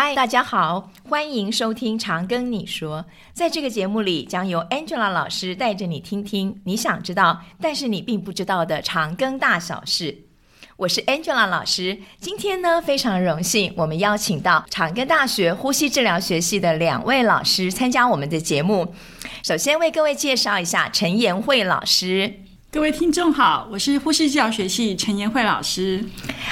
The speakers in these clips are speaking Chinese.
嗨，大家好，欢迎收听《长庚你说》。在这个节目里，将由 Angela 老师带着你听听你想知道，但是你并不知道的长庚大小事。我是 Angela 老师，今天呢，非常荣幸，我们邀请到长庚大学呼吸治疗学系的两位老师参加我们的节目。首先为各位介绍一下陈妍慧老师。各位听众好，我是呼吸治疗学系陈妍慧老师。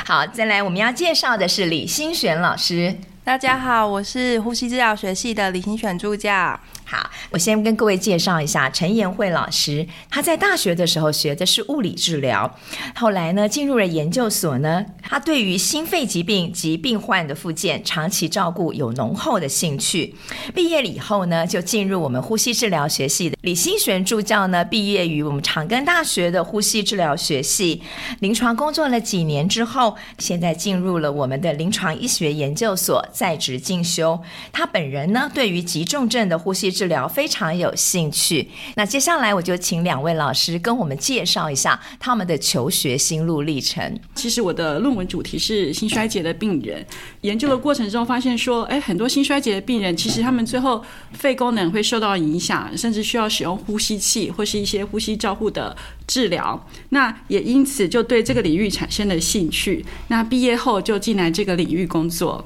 好，再来我们要介绍的是李新璇老师。大家好，我是呼吸治疗学系的李欣璇助教。好，我先跟各位介绍一下陈延慧老师。他在大学的时候学的是物理治疗，后来呢进入了研究所呢，他对于心肺疾病及病患的复健、长期照顾有浓厚的兴趣。毕业了以后呢，就进入我们呼吸治疗学系的。李新璇助教呢，毕业于我们长庚大学的呼吸治疗学系，临床工作了几年之后，现在进入了我们的临床医学研究所在职进修。他本人呢，对于急重症的呼吸治疗非常有兴趣。那接下来我就请两位老师跟我们介绍一下他们的求学心路历程。其实我的论文主题是心衰竭的病人，研究的过程中发现说，哎，很多心衰竭的病人其实他们最后肺功能会受到影响，甚至需要使用呼吸器或是一些呼吸照护的治疗。那也因此就对这个领域产生了兴趣。那毕业后就进来这个领域工作。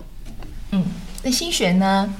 嗯，那心璇呢？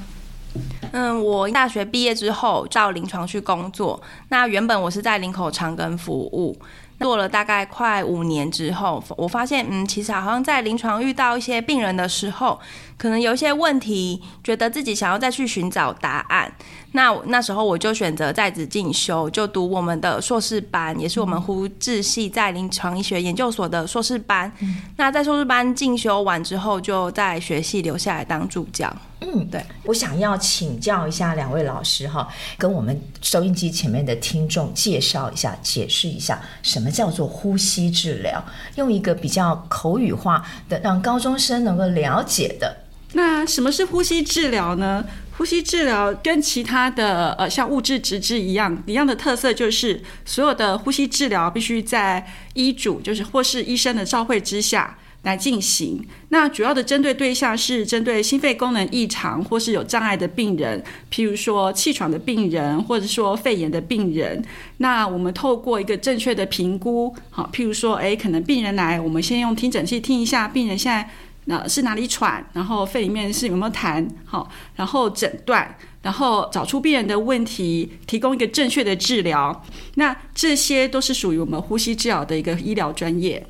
嗯，我大学毕业之后到临床去工作。那原本我是在林口长庚服务，做了大概快五年之后，我发现，嗯，其实好像在临床遇到一些病人的时候，可能有一些问题，觉得自己想要再去寻找答案。那那时候我就选择在职进修，就读我们的硕士班，也是我们呼治系在临床医学研究所的硕士班。嗯、那在硕士班进修完之后，就在学系留下来当助教。嗯，对，我想要请教一下两位老师哈，跟我们收音机前面的听众介绍一下、解释一下，什么叫做呼吸治疗，用一个比较口语化的，让高中生能够了解的。那什么是呼吸治疗呢？呼吸治疗跟其他的呃像物质植治一样，一样的特色就是所有的呼吸治疗必须在医嘱，就是或是医生的照会之下。来进行，那主要的针对对象是针对心肺功能异常或是有障碍的病人，譬如说气喘的病人，或者说肺炎的病人。那我们透过一个正确的评估，好，譬如说，诶，可能病人来，我们先用听诊器听一下病人现在那是哪里喘，然后肺里面是有没有痰，好，然后诊断，然后找出病人的问题，提供一个正确的治疗。那这些都是属于我们呼吸治疗的一个医疗专业。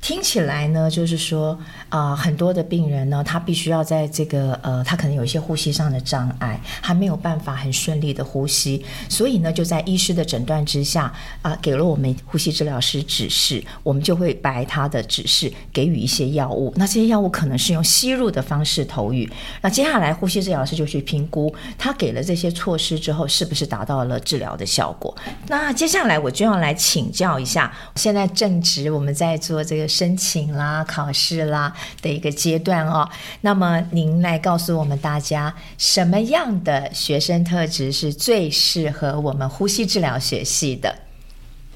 听起来呢，就是说，啊、很多的病人呢，他必须要在这个，呃，他可能有一些呼吸上的障碍，还没有办法很顺利的呼吸，所以呢，就在医师的诊断之下，啊、给了我们呼吸治疗师指示，我们就会白他的指示，给予一些药物。那这些药物可能是用吸入的方式投予。那接下来呼吸治疗师就去评估，他给了这些措施之后，是不是达到了治疗的效果。那接下来我就要来请教一下，现在正值我们在做这个。申请啦、考试啦的一个阶段哦，那么您来告诉我们大家，什么样的学生特质是最适合我们呼吸治疗学系的？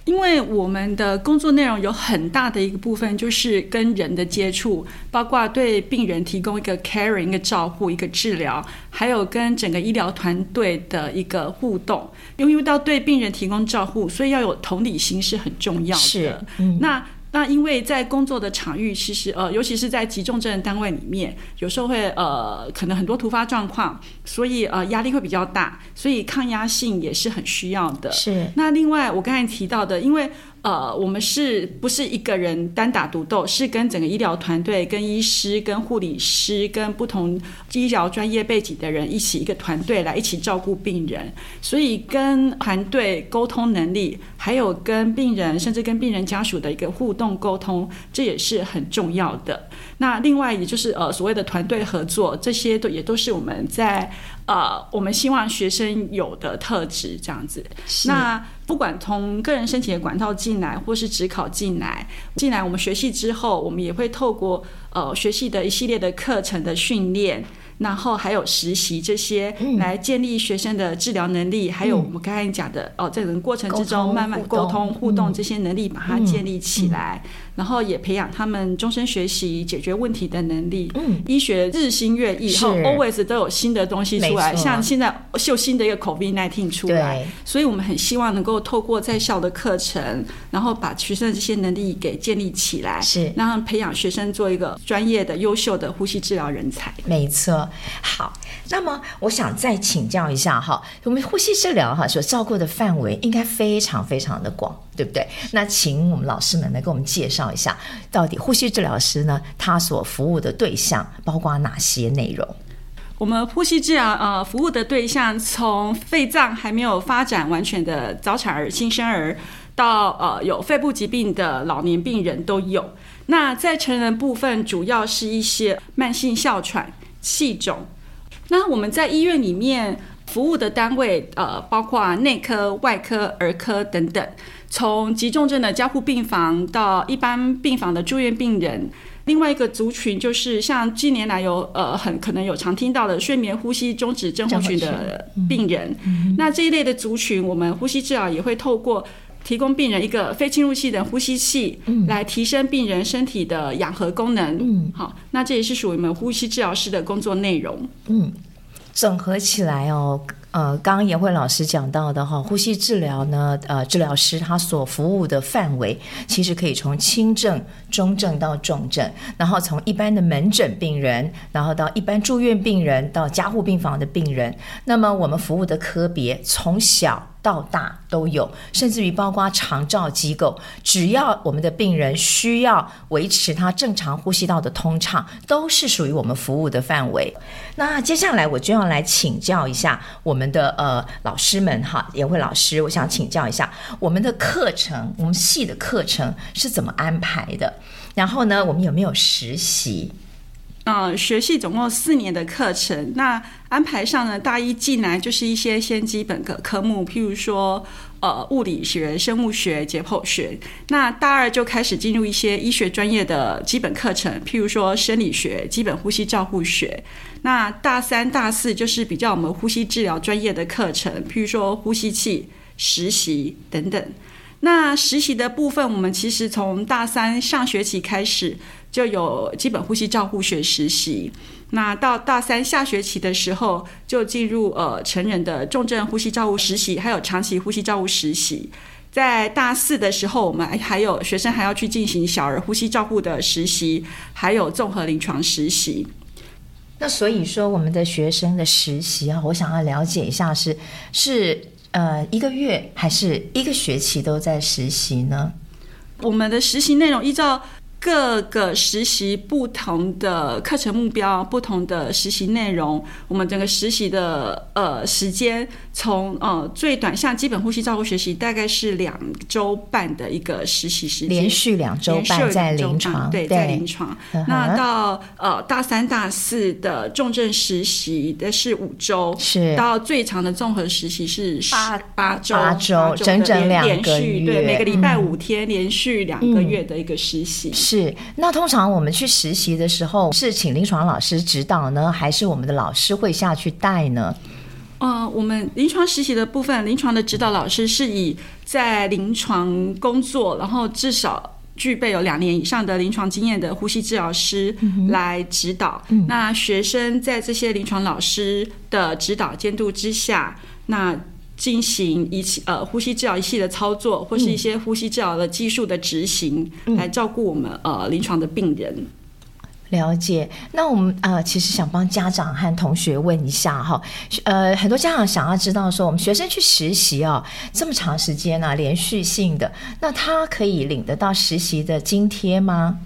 因为我们的工作内容有很大的一个部分就是跟人的接触，包括对病人提供一个 caring、一个照护、一个治疗，还有跟整个医疗团队的一个互动。因为到对病人提供照护，所以要有同理心是很重要的。是，嗯，那。那因为在工作的场域，其实呃，尤其是在急重症单位里面，有时候会呃，可能很多突发状况，所以呃，压力会比较大，所以抗压性也是很需要的。是。那另外，我刚才提到的，因为。呃，我们是不是一个人单打独斗？是跟整个医疗团队、跟医师、跟护理师、跟不同医疗专业背景的人一起一个团队来一起照顾病人。所以跟团队沟通能力，还有跟病人甚至跟病人家属的一个互动沟通，这也是很重要的。那另外，也就是呃所谓的团队合作，这些都也都是我们在呃我们希望学生有的特质，这样子。那。不管从个人申请的管道进来，或是指考进来，进来我们学系之后，我们也会透过呃学系的一系列的课程的训练，然后还有实习这些，来建立学生的治疗能力，嗯、还有我们刚才讲的哦，这个过程之中慢慢沟通互动这些能力，把它建立起来。嗯嗯然后也培养他们终身学习、解决问题的能力。嗯，医学日新月异，后 always 都有新的东西出来。像现在秀新的一个 COVID-19 出来，所以我们很希望能够透过在校的课程，然后把学生的这些能力给建立起来，是让培养学生做一个专业的、优秀的呼吸治疗人才。没错。好，那么我想再请教一下哈，我们呼吸治疗哈所照顾的范围应该非常非常的广。对不对？那请我们老师们来给我们介绍一下，到底呼吸治疗师呢，他所服务的对象包括哪些内容？我们呼吸治疗呃服务的对象，从肺脏还没有发展完全的早产儿、新生儿，到呃有肺部疾病的老年病人都有。那在成人部分，主要是一些慢性哮喘、气肿。那我们在医院里面服务的单位，呃，包括内科、外科、儿科等等。从急重症的加护病房到一般病房的住院病人，另外一个族群就是像近年来有呃很可能有常听到的睡眠呼吸中止症候群的病人，嗯、那这一类的族群，我们呼吸治疗也会透过提供病人一个非侵入性的呼吸器，来提升病人身体的氧合功能。嗯，好，那这也是属于我们呼吸治疗师的工作内容。嗯，整合起来哦。呃，刚刚严慧老师讲到的哈，呼吸治疗呢，呃，治疗师他所服务的范围其实可以从轻症、中症到重症，然后从一般的门诊病人，然后到一般住院病人，到加护病房的病人。那么我们服务的科别从小到大都有，甚至于包括长照机构，只要我们的病人需要维持他正常呼吸道的通畅，都是属于我们服务的范围。那接下来我就要来请教一下我们的呃老师们哈，妍慧老师，我想请教一下我们的课程，我们系的课程是怎么安排的？然后呢，我们有没有实习？呃，学系总共四年的课程，那安排上呢，大一进来就是一些先基本的科目，譬如说呃物理学、生物学、解剖学。那大二就开始进入一些医学专业的基本课程，譬如说生理学、基本呼吸照护学。那大三、大四就是比较我们呼吸治疗专业的课程，譬如说呼吸器、实习等等。那实习的部分，我们其实从大三上学期开始。就有基本呼吸照护学实习，那到大三下学期的时候，就进入呃成人的重症呼吸照护实习，还有长期呼吸照护实习。在大四的时候，我们还有学生还要去进行小儿呼吸照护的实习，还有综合临床实习。那所以说，我们的学生的实习啊，我想要了解一下是，是是呃一个月还是一个学期都在实习呢？我们的实习内容依照。各个实习不同的课程目标，不同的实习内容，我们整个实习的呃时间，从呃最短像基本呼吸照顾学习，大概是两周半的一个实习时间，连续两周半在临床，对，在临床。那到呃大三、大四的重症实习的是五周，是。到最长的综合实习是八八周，八周整整两个月，对，每个礼拜五天，连续两个月的一个实习。是，那通常我们去实习的时候，是请临床老师指导呢，还是我们的老师会下去带呢？呃，我们临床实习的部分，临床的指导老师是以在临床工作，然后至少具备有两年以上的临床经验的呼吸治疗师来指导。嗯、那学生在这些临床老师的指导监督之下，那。进行仪器呃呼吸治疗仪器的操作，或是一些呼吸治疗的技术的执行，嗯、来照顾我们呃临床的病人。了解。那我们呃其实想帮家长和同学问一下哈，呃很多家长想要知道说，我们学生去实习啊、哦、这么长时间呢、啊，连续性的，那他可以领得到实习的津贴吗？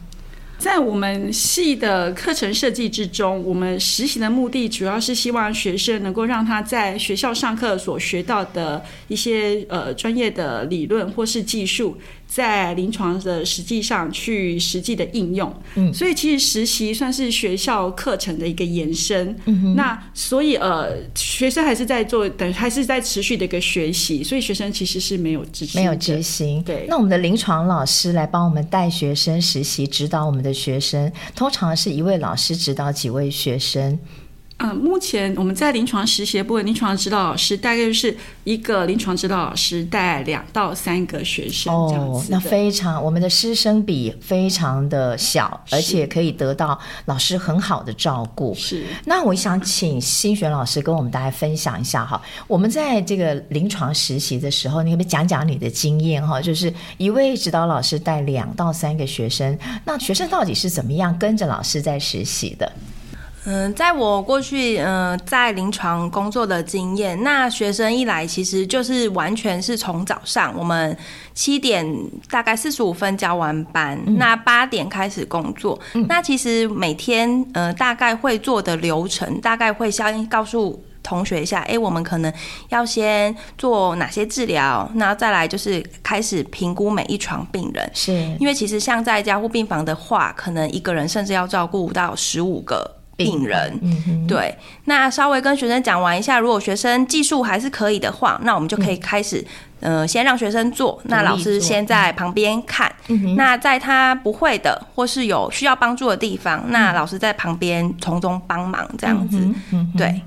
在我们系的课程设计之中，我们实习的目的主要是希望学生能够让他在学校上课所学到的一些呃专业的理论或是技术。在临床的实际上去实际的应用，嗯，所以其实实习算是学校课程的一个延伸，嗯，那所以呃，学生还是在做，等还是在持续的一个学习，所以学生其实是没有执行，没有执行，对。那我们的临床老师来帮我们带学生实习，指导我们的学生，通常是一位老师指导几位学生？嗯，目前我们在临床实习部分，临床指导老师大概就是一个临床指导老师带两到三个学生这样子。哦，那非常，我们的师生比非常的小，而且可以得到老师很好的照顾。是。那我想请新璇老师跟我们大家分享一下哈，我们在这个临床实习的时候，你可不可以讲讲你的经验哈？就是一位指导老师带两到三个学生，那学生到底是怎么样跟着老师在实习的？嗯，在我过去嗯、呃、在临床工作的经验，那学生一来其实就是完全是从早上我们七点大概四十五分交完班，嗯、那八点开始工作。嗯、那其实每天呃大概会做的流程，大概会先告诉同学一下，哎、欸，我们可能要先做哪些治疗，然后再来就是开始评估每一床病人。是，因为其实像在加护病房的话，可能一个人甚至要照顾到十五个。病人，嗯、对，那稍微跟学生讲完一下，如果学生技术还是可以的话，那我们就可以开始，嗯、呃，先让学生做，那老师先在旁边看。嗯、那在他不会的或是有需要帮助的地方，嗯、那老师在旁边从中帮忙，这样子，对。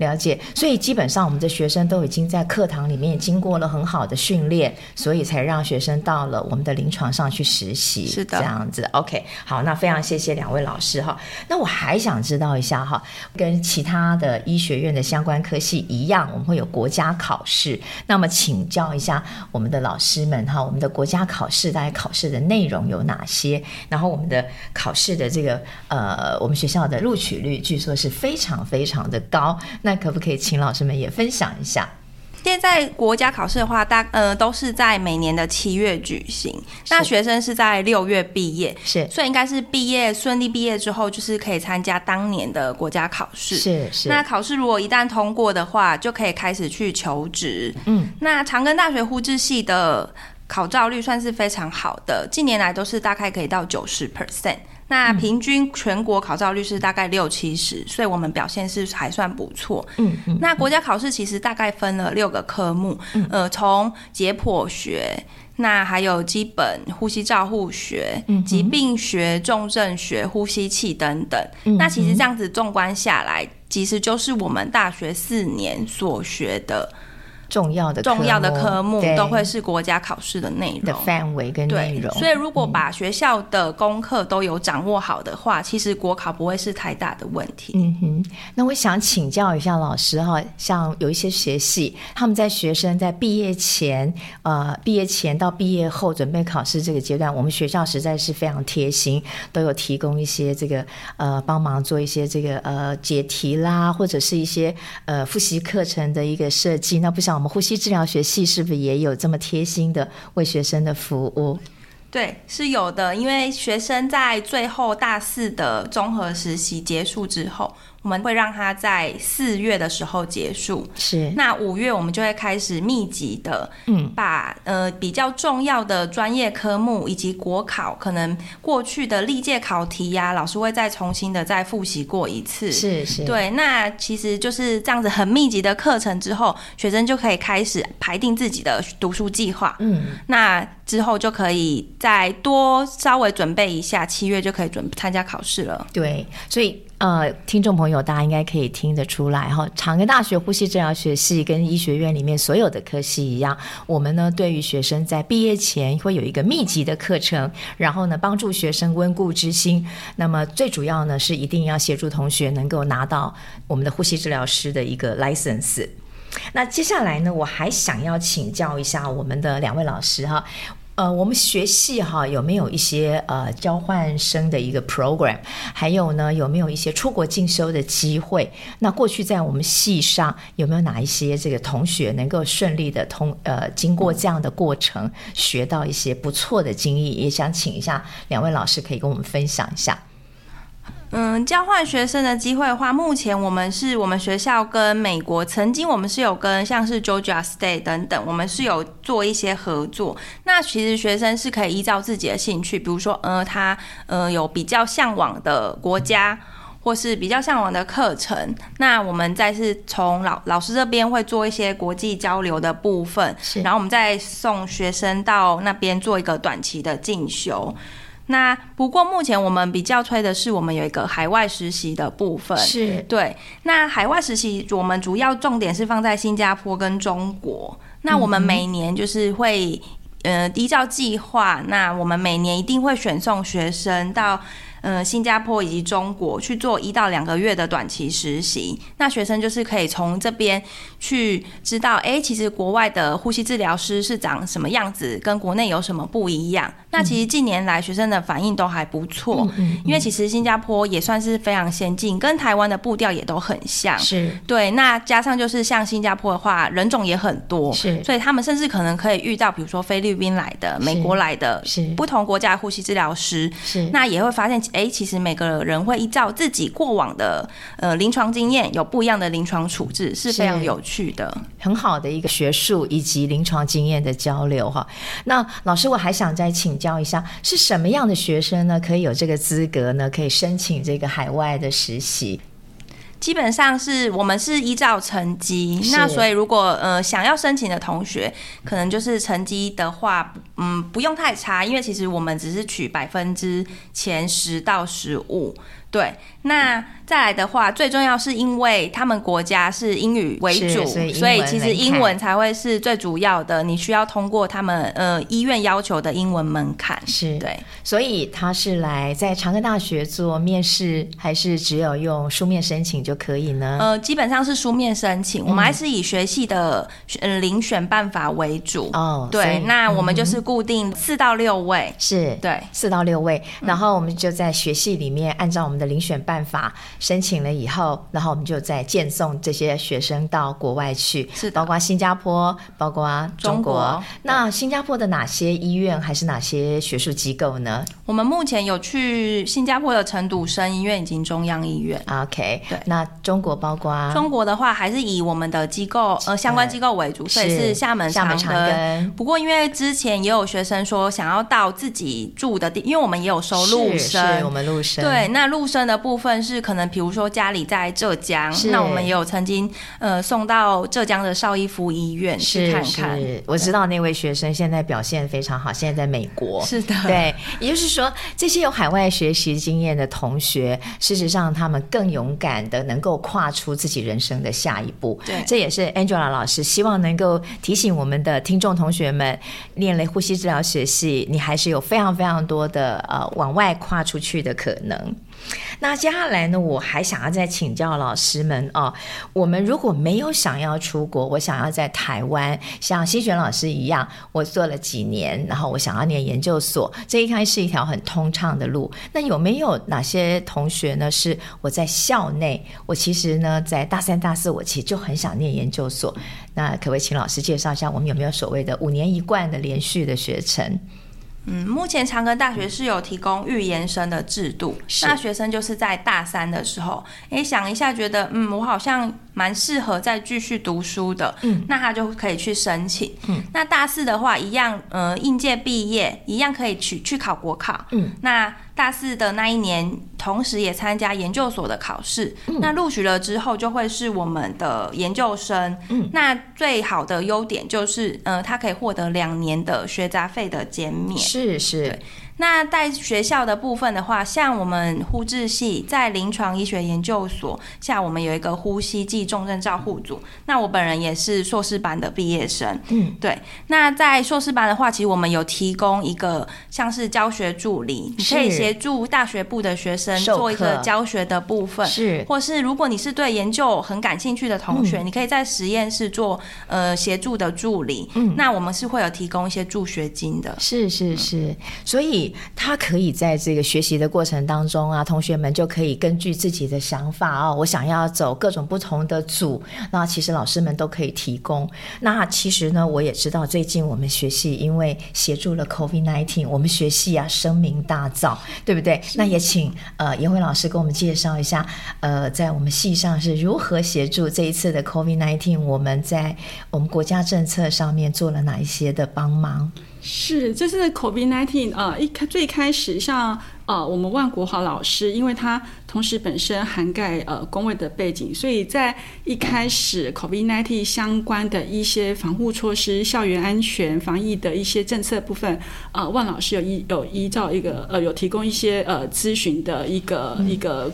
了解，所以基本上我们的学生都已经在课堂里面经过了很好的训练，所以才让学生到了我们的临床上去实习。是的，这样子。OK，好，那非常谢谢两位老师哈。那我还想知道一下哈，跟其他的医学院的相关科系一样，我们会有国家考试。那么请教一下我们的老师们哈，我们的国家考试大概考试的内容有哪些？然后我们的考试的这个呃，我们学校的录取率据说是非常非常的高。那可不可以请老师们也分享一下？现在国家考试的话，大呃都是在每年的七月举行，那学生是在六月毕业，是，所以应该是毕业顺利毕业之后，就是可以参加当年的国家考试，是是。那考试如果一旦通过的话，就可以开始去求职。嗯，那长庚大学护治系的考照率算是非常好的，近年来都是大概可以到九十 percent。那平均全国考照率是大概六七十，所以我们表现是还算不错。嗯嗯。那国家考试其实大概分了六个科目，嗯、呃，从解剖学，那还有基本呼吸照护学、嗯、疾病学、重症学、呼吸器等等。嗯、那其实这样子纵观下来，其实就是我们大学四年所学的。重要的重要的科目都会是国家考试的内容的范围跟内容。所以如果把学校的功课都有掌握好的话，嗯、其实国考不会是太大的问题。嗯哼，那我想请教一下老师哈，像有一些学系，他们在学生在毕业前，呃，毕业前到毕业后准备考试这个阶段，我们学校实在是非常贴心，都有提供一些这个呃帮忙做一些这个呃解题啦，或者是一些呃复习课程的一个设计。那不想。我们呼吸治疗学系是不是也有这么贴心的为学生的服务？对，是有的。因为学生在最后大四的综合实习结束之后。我们会让他在四月的时候结束，是。那五月我们就会开始密集的，嗯，把呃比较重要的专业科目以及国考可能过去的历届考题呀、啊，老师会再重新的再复习过一次，是是。对，那其实就是这样子很密集的课程之后，学生就可以开始排定自己的读书计划，嗯，那之后就可以再多稍微准备一下，七月就可以准备参加考试了。对，所以。呃，听众朋友，大家应该可以听得出来哈。长庚大学呼吸治疗学系跟医学院里面所有的科系一样，我们呢对于学生在毕业前会有一个密集的课程，然后呢帮助学生温故知新。那么最主要呢是一定要协助同学能够拿到我们的呼吸治疗师的一个 license。那接下来呢，我还想要请教一下我们的两位老师哈。呃，我们学系哈有没有一些呃交换生的一个 program？还有呢，有没有一些出国进修的机会？那过去在我们系上有没有哪一些这个同学能够顺利的通呃经过这样的过程，学到一些不错的经历？也想请一下两位老师可以跟我们分享一下。嗯，交换学生的机会的话，目前我们是我们学校跟美国曾经我们是有跟像是 Georgia State 等等，我们是有做一些合作。那其实学生是可以依照自己的兴趣，比如说，呃，他呃有比较向往的国家，或是比较向往的课程，那我们再是从老老师这边会做一些国际交流的部分，是然后我们再送学生到那边做一个短期的进修。那不过目前我们比较推的是，我们有一个海外实习的部分。是对。那海外实习，我们主要重点是放在新加坡跟中国。那我们每年就是会，呃，依照计划，那我们每年一定会选送学生到。嗯，新加坡以及中国去做一到两个月的短期实习，那学生就是可以从这边去知道，哎、欸，其实国外的呼吸治疗师是长什么样子，跟国内有什么不一样。那其实近年来学生的反应都还不错，嗯因为其实新加坡也算是非常先进，跟台湾的步调也都很像。是。对，那加上就是像新加坡的话，人种也很多，是，所以他们甚至可能可以遇到，比如说菲律宾来的、美国来的，是。不同国家的呼吸治疗师，是，那也会发现。哎，其实每个人会依照自己过往的呃临床经验，有不一样的临床处置，是非常有趣的，很好的一个学术以及临床经验的交流哈。那老师，我还想再请教一下，是什么样的学生呢？可以有这个资格呢？可以申请这个海外的实习？基本上是我们是依照成绩，那所以如果呃想要申请的同学，可能就是成绩的话，嗯，不用太差，因为其实我们只是取百分之前十到十五，对，那。再来的话，最重要是因为他们国家是英语为主，所以，所以其实英文才会是最主要的。你需要通过他们呃医院要求的英文门槛，是对。所以他是来在长庚大学做面试，还是只有用书面申请就可以呢？呃，基本上是书面申请，嗯、我们还是以学系的嗯遴选办法为主。哦，对，那我们就是固定四到六位，是对，四到六位，然后我们就在学系里面按照我们的遴选办法。申请了以后，然后我们就再荐送这些学生到国外去，是包括新加坡，包括中国。中国，那新加坡的哪些医院还是哪些学术机构呢？我们目前有去新加坡的陈笃生医院以及中央医院。OK，对。那中国包括中国的话，还是以我们的机构呃相关机构为主，所以是厦门、厦门长庚。不过因为之前也有学生说想要到自己住的地，因为我们也有收陆生，是我们陆生。对，那陆生的部分是可能。比如说家里在浙江，那我们也有曾经呃送到浙江的邵逸夫医院去看看。是是，我知道那位学生现在表现非常好，现在在美国。是的，对，也就是说，这些有海外学习经验的同学，事实上他们更勇敢的能够跨出自己人生的下一步。对，这也是 Angela 老师希望能够提醒我们的听众同学们，念了呼吸治疗学系，你还是有非常非常多的呃往外跨出去的可能。那接下来呢，我还想要再请教老师们哦。我们如果没有想要出国，我想要在台湾像新璇老师一样，我做了几年，然后我想要念研究所，这应该是一条很通畅的路。那有没有哪些同学呢？是我在校内，我其实呢在大三、大四，我其实就很想念研究所。那可不可以请老师介绍一下，我们有没有所谓的五年一贯的连续的学程？嗯，目前长庚大学是有提供预研生的制度，那学生就是在大三的时候，哎，想一下觉得，嗯，我好像蛮适合再继续读书的，嗯，那他就可以去申请。嗯，那大四的话，一样，呃，应届毕业，一样可以去去考国考。嗯，那。大四的那一年，同时也参加研究所的考试。嗯、那录取了之后，就会是我们的研究生。嗯，那最好的优点就是，呃，他可以获得两年的学杂费的减免。是是。对那在学校的部分的话，像我们呼治系在临床医学研究所下，我们有一个呼吸暨重症照护组。那我本人也是硕士班的毕业生。嗯，对。那在硕士班的话，其实我们有提供一个像是教学助理，你可以协助大学部的学生做一个教学的部分。是，或是如果你是对研究很感兴趣的同学，嗯、你可以在实验室做呃协助的助理。嗯，那我们是会有提供一些助学金的。是是是，嗯、所以。他可以在这个学习的过程当中啊，同学们就可以根据自己的想法啊，我想要走各种不同的组，那其实老师们都可以提供。那其实呢，我也知道最近我们学系因为协助了 COVID-19，我们学系啊声名大噪，对不对？那也请呃颜葳老师给我们介绍一下，呃，在我们系上是如何协助这一次的 COVID-19，我们在我们国家政策上面做了哪一些的帮忙。是，这是 COVID-19 呃，一开最开始像呃我们万国华老师，因为他同时本身涵盖呃工位的背景，所以在一开始 COVID-19 相关的一些防护措施、校园安全防疫的一些政策部分，呃，万老师有依有依照一个呃有提供一些呃咨询的一个、嗯、一个。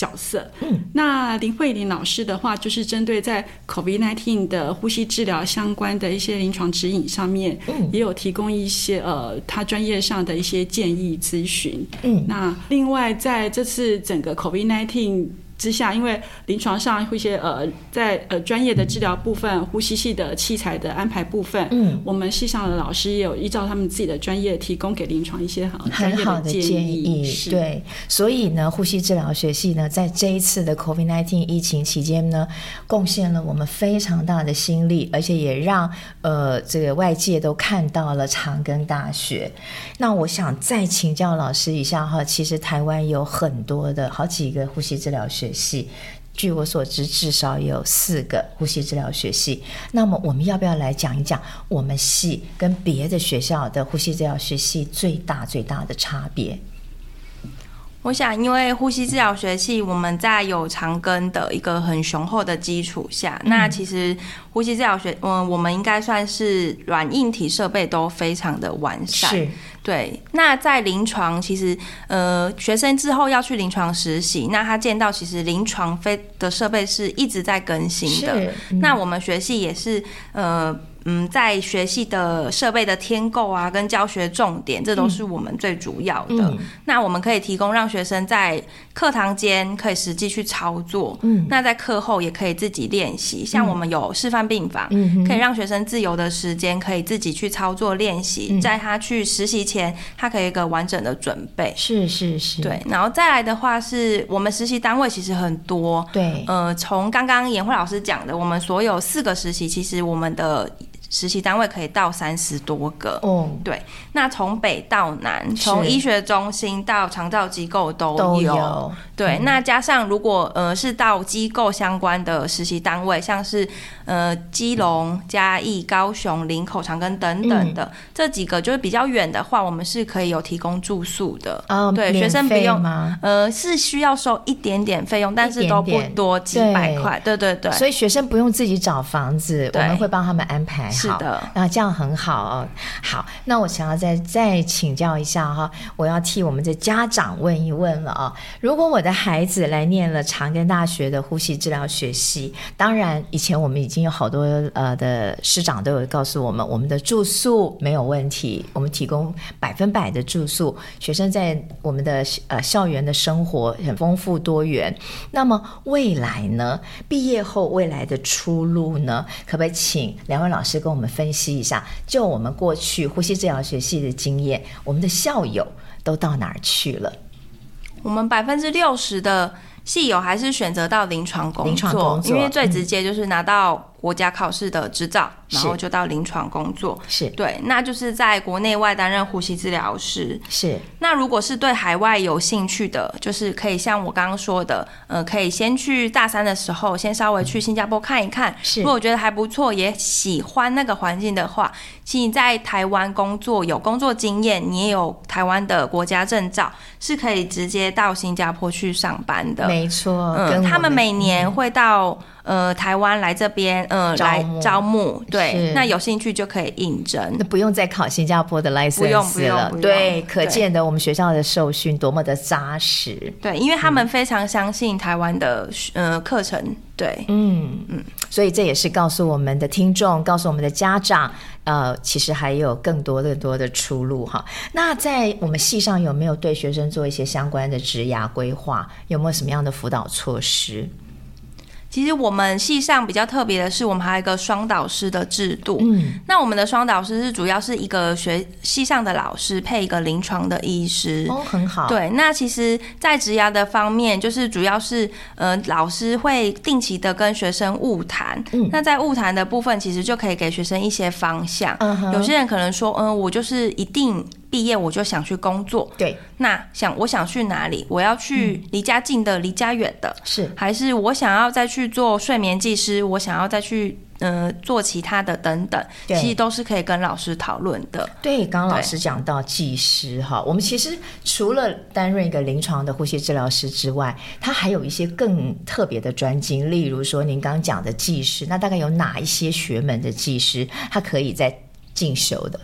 角色，嗯，那林慧玲老师的话，就是针对在 COVID-19 的呼吸治疗相关的一些临床指引上面，嗯，也有提供一些呃，他专业上的一些建议咨询，嗯，那另外在这次整个 COVID-19。之下，因为临床上会一些呃，在呃专业的治疗部分，呼吸系的器材的安排部分，嗯，我们系上的老师也有依照他们自己的专业，提供给临床一些很很好的建议。建议对，所以呢，呼吸治疗学系呢，在这一次的 COVID-19 疫情期间呢，贡献了我们非常大的心力，而且也让呃这个外界都看到了长庚大学。那我想再请教老师一下哈，其实台湾有很多的好几个呼吸治疗学系，据我所知，至少有四个呼吸治疗学系。那么，我们要不要来讲一讲我们系跟别的学校的呼吸治疗学系最大最大的差别？我想，因为呼吸治疗学系，我们在有长根的一个很雄厚的基础下，嗯、那其实呼吸治疗学，嗯，我们应该算是软硬体设备都非常的完善。是。对。那在临床，其实呃，学生之后要去临床实习，那他见到其实临床非的设备是一直在更新的。嗯、那我们学系也是呃。嗯，在学系的设备的添购啊，跟教学重点，这都是我们最主要的。嗯、那我们可以提供让学生在课堂间可以实际去操作，嗯，那在课后也可以自己练习。像我们有示范病房，嗯，可以让学生自由的时间可以自己去操作练习，嗯，在他去实习前，他可以一个完整的准备。是是是，对。然后再来的话，是我们实习单位其实很多，对，呃，从刚刚颜慧老师讲的，我们所有四个实习，其实我们的。实习单位可以到三十多个哦，对，那从北到南，从医学中心到长照机构都有，都有对、嗯。那加上如果呃是到机构相关的实习单位，像是呃基隆、嘉义、高雄、林口、长庚等等的、嗯、这几个，就是比较远的话，我们是可以有提供住宿的。哦，对，学生不用吗？呃，是需要收一点点费用，但是都不多，几百块。对对对，所以学生不用自己找房子，我们会帮他们安排。是的，那这样很好哦。好，那我想要再再请教一下哈，我要替我们的家长问一问了啊。如果我的孩子来念了长庚大学的呼吸治疗学系，当然以前我们已经有好多呃的师长都有告诉我们，我们的住宿没有问题，我们提供百分百的住宿，学生在我们的呃校园的生活很丰富多元。那么未来呢？毕业后未来的出路呢？可不可以请两位老师跟我们分析一下，就我们过去呼吸治疗学系的经验，我们的校友都到哪儿去了？我们百分之六十的系友还是选择到临床工作，工作，因为最直接就是拿到。国家考试的执照，然后就到临床工作。是对，那就是在国内外担任呼吸治疗师。是，那如果是对海外有兴趣的，就是可以像我刚刚说的，呃，可以先去大三的时候，先稍微去新加坡看一看。是，如果觉得还不错，也喜欢那个环境的话，其实你在台湾工作有工作经验，你也有台湾的国家证照，是可以直接到新加坡去上班的。没错，嗯，他们每年会到。呃，台湾来这边，呃，来招募，对，那有兴趣就可以应征，那不用再考新加坡的 license 了，不用，不用，对，可见的我们学校的受训多么的扎实，对，因为他们非常相信台湾的呃课程，对，嗯嗯，所以这也是告诉我们的听众，告诉我们的家长，呃，其实还有更多更多的出路哈。那在我们系上有没有对学生做一些相关的职涯规划？有没有什么样的辅导措施？其实我们系上比较特别的是，我们还有一个双导师的制度。嗯，那我们的双导师是主要是一个学系上的老师配一个临床的医师。哦，很好。对，那其实，在职涯的方面，就是主要是呃，老师会定期的跟学生晤谈。嗯，那在晤谈的部分，其实就可以给学生一些方向。嗯，有些人可能说，嗯，我就是一定。毕业我就想去工作，对，那想我想去哪里？我要去离家近的，离家远的，是还是我想要再去做睡眠技师？我想要再去嗯、呃，做其他的等等，其实都是可以跟老师讨论的。对，刚刚老师讲到技师哈，我们其实除了担任一个临床的呼吸治疗师之外，他还有一些更特别的专精，例如说您刚刚讲的技师，那大概有哪一些学门的技师，他可以在进修的？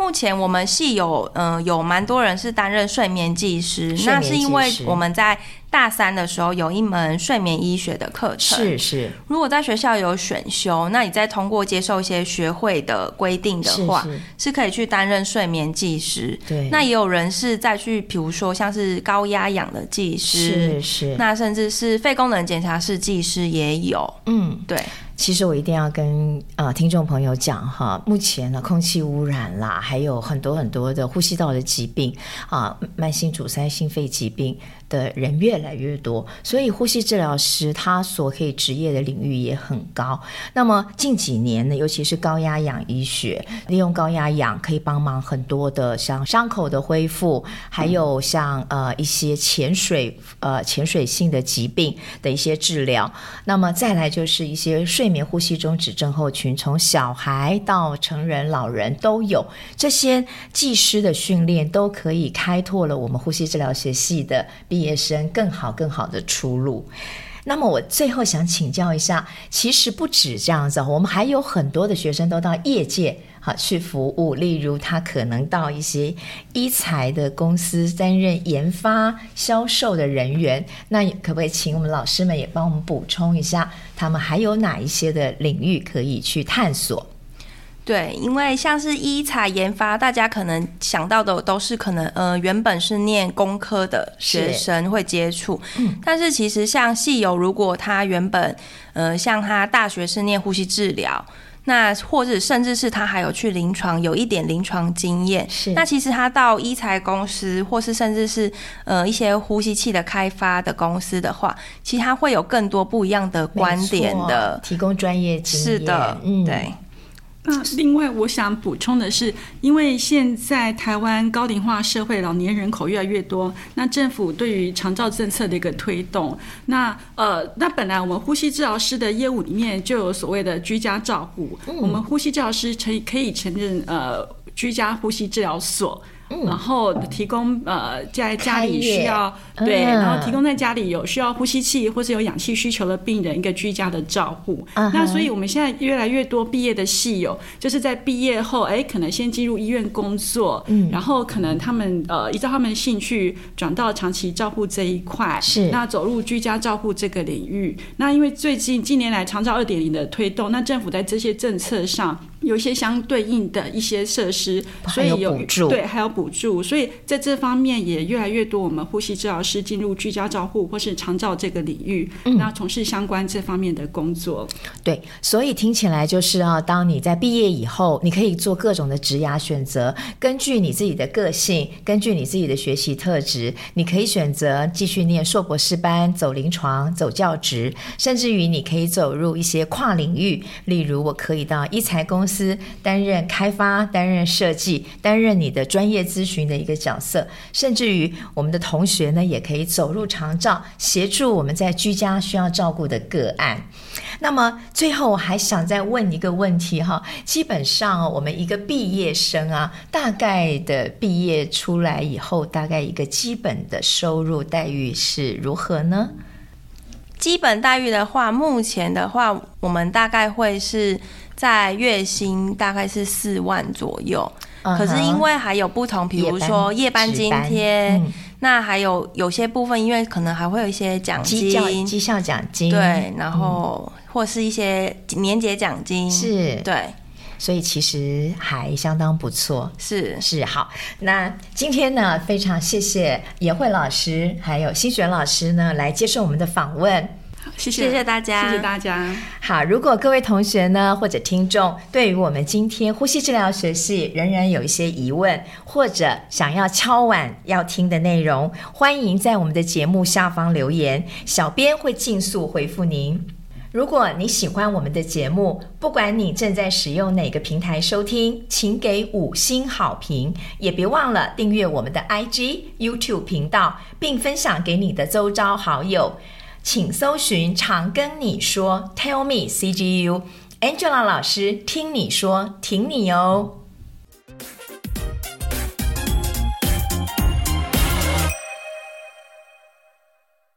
目前我们系有，嗯、呃，有蛮多人是担任睡眠技师，那是因为我们在大三的时候有一门睡眠医学的课程。是是。如果在学校有选修，那你再通过接受一些学会的规定的话，是，是，是可以去担任睡眠技师。对。那也有人是再去，比如说像是高压氧的技师，是是。那甚至是肺功能检查室技师也有。嗯，对。其实我一定要跟呃听众朋友讲哈，目前呢空气污染啦，还有很多很多的呼吸道的疾病啊，慢性阻塞性肺疾病的人越来越多，所以呼吸治疗师他所可以职业的领域也很高。那么近几年呢，尤其是高压氧医学，利用高压氧可以帮忙很多的像伤口的恢复，还有像呃一些潜水呃潜水性的疾病的一些治疗。那么再来就是一些睡眠呼吸中止症候群，从小孩到成人、老人都有这些技师的训练，都可以开拓了我们呼吸治疗学系的毕毕业生更好、更好的出路。那么，我最后想请教一下，其实不止这样子，我们还有很多的学生都到业界。好，去服务，例如他可能到一些医材的公司担任研发、销售的人员，那可不可以请我们老师们也帮我们补充一下，他们还有哪一些的领域可以去探索？对，因为像是医材研发，大家可能想到的都是可能呃原本是念工科的学生会接触，嗯，但是其实像系友，如果他原本呃像他大学是念呼吸治疗。那或者甚至是他还有去临床，有一点临床经验。是。那其实他到医材公司，或是甚至是呃一些呼吸器的开发的公司的话，其实他会有更多不一样的观点的，提供专业经验。是的，嗯，对。那另外，我想补充的是，因为现在台湾高龄化社会，老年人口越来越多，那政府对于长照政策的一个推动，那呃，那本来我们呼吸治疗师的业务里面就有所谓的居家照护，嗯、我们呼吸治疗师可以可以承认呃居家呼吸治疗所。然后提供呃在家里需要对，然后提供在家里有需要呼吸器或是有氧气需求的病人一个居家的照护。Uh-huh. 那所以我们现在越来越多毕业的系友，就是在毕业后，哎，可能先进入医院工作，嗯，然后可能他们呃依照他们的兴趣转到长期照护这一块，是那走入居家照护这个领域。那因为最近近年来长照二点零的推动，那政府在这些政策上。有一些相对应的一些设施，所以有补助，对，还有补助，所以在这方面也越来越多我们呼吸治疗师进入居家照护或是长照这个领域，嗯，那从事相关这方面的工作。对，所以听起来就是啊，当你在毕业以后，你可以做各种的职涯选择，根据你自己的个性，根据你自己的学习特质，你可以选择继续念硕博士班，走临床，走教职，甚至于你可以走入一些跨领域，例如我可以到一财公司。司担任开发、担任设计、担任你的专业咨询的一个角色，甚至于我们的同学呢，也可以走入长照，协助我们在居家需要照顾的个案。那么最后我还想再问一个问题哈，基本上我们一个毕业生啊，大概的毕业出来以后，大概一个基本的收入待遇是如何呢？基本待遇的话，目前的话，我们大概会是。在月薪大概是四万左右，uh-huh, 可是因为还有不同，比如说夜班津贴、嗯，那还有有些部分，因为可能还会有一些奖金、绩效奖金，对，然后或是一些年节奖金，是。对，所以其实还相当不错，是。是好。那今天呢，非常谢谢妍慧老师还有新璇老师呢来接受我们的访问。谢谢，谢谢大家，谢谢大家。好，如果各位同学呢，或者听众，对于我们今天呼吸治疗学系仍然有一些疑问，或者想要敲碗要听的内容，欢迎在我们的节目下方留言，小编会尽速回复您。如果你喜欢我们的节目，不管你正在使用哪个平台收听，请给五星好评，也别忘了订阅我们的 IG、YouTube 频道，并分享给你的周遭好友。请搜寻“常跟你说 ”，Tell me CGU Angela 老师听你说，挺你哦。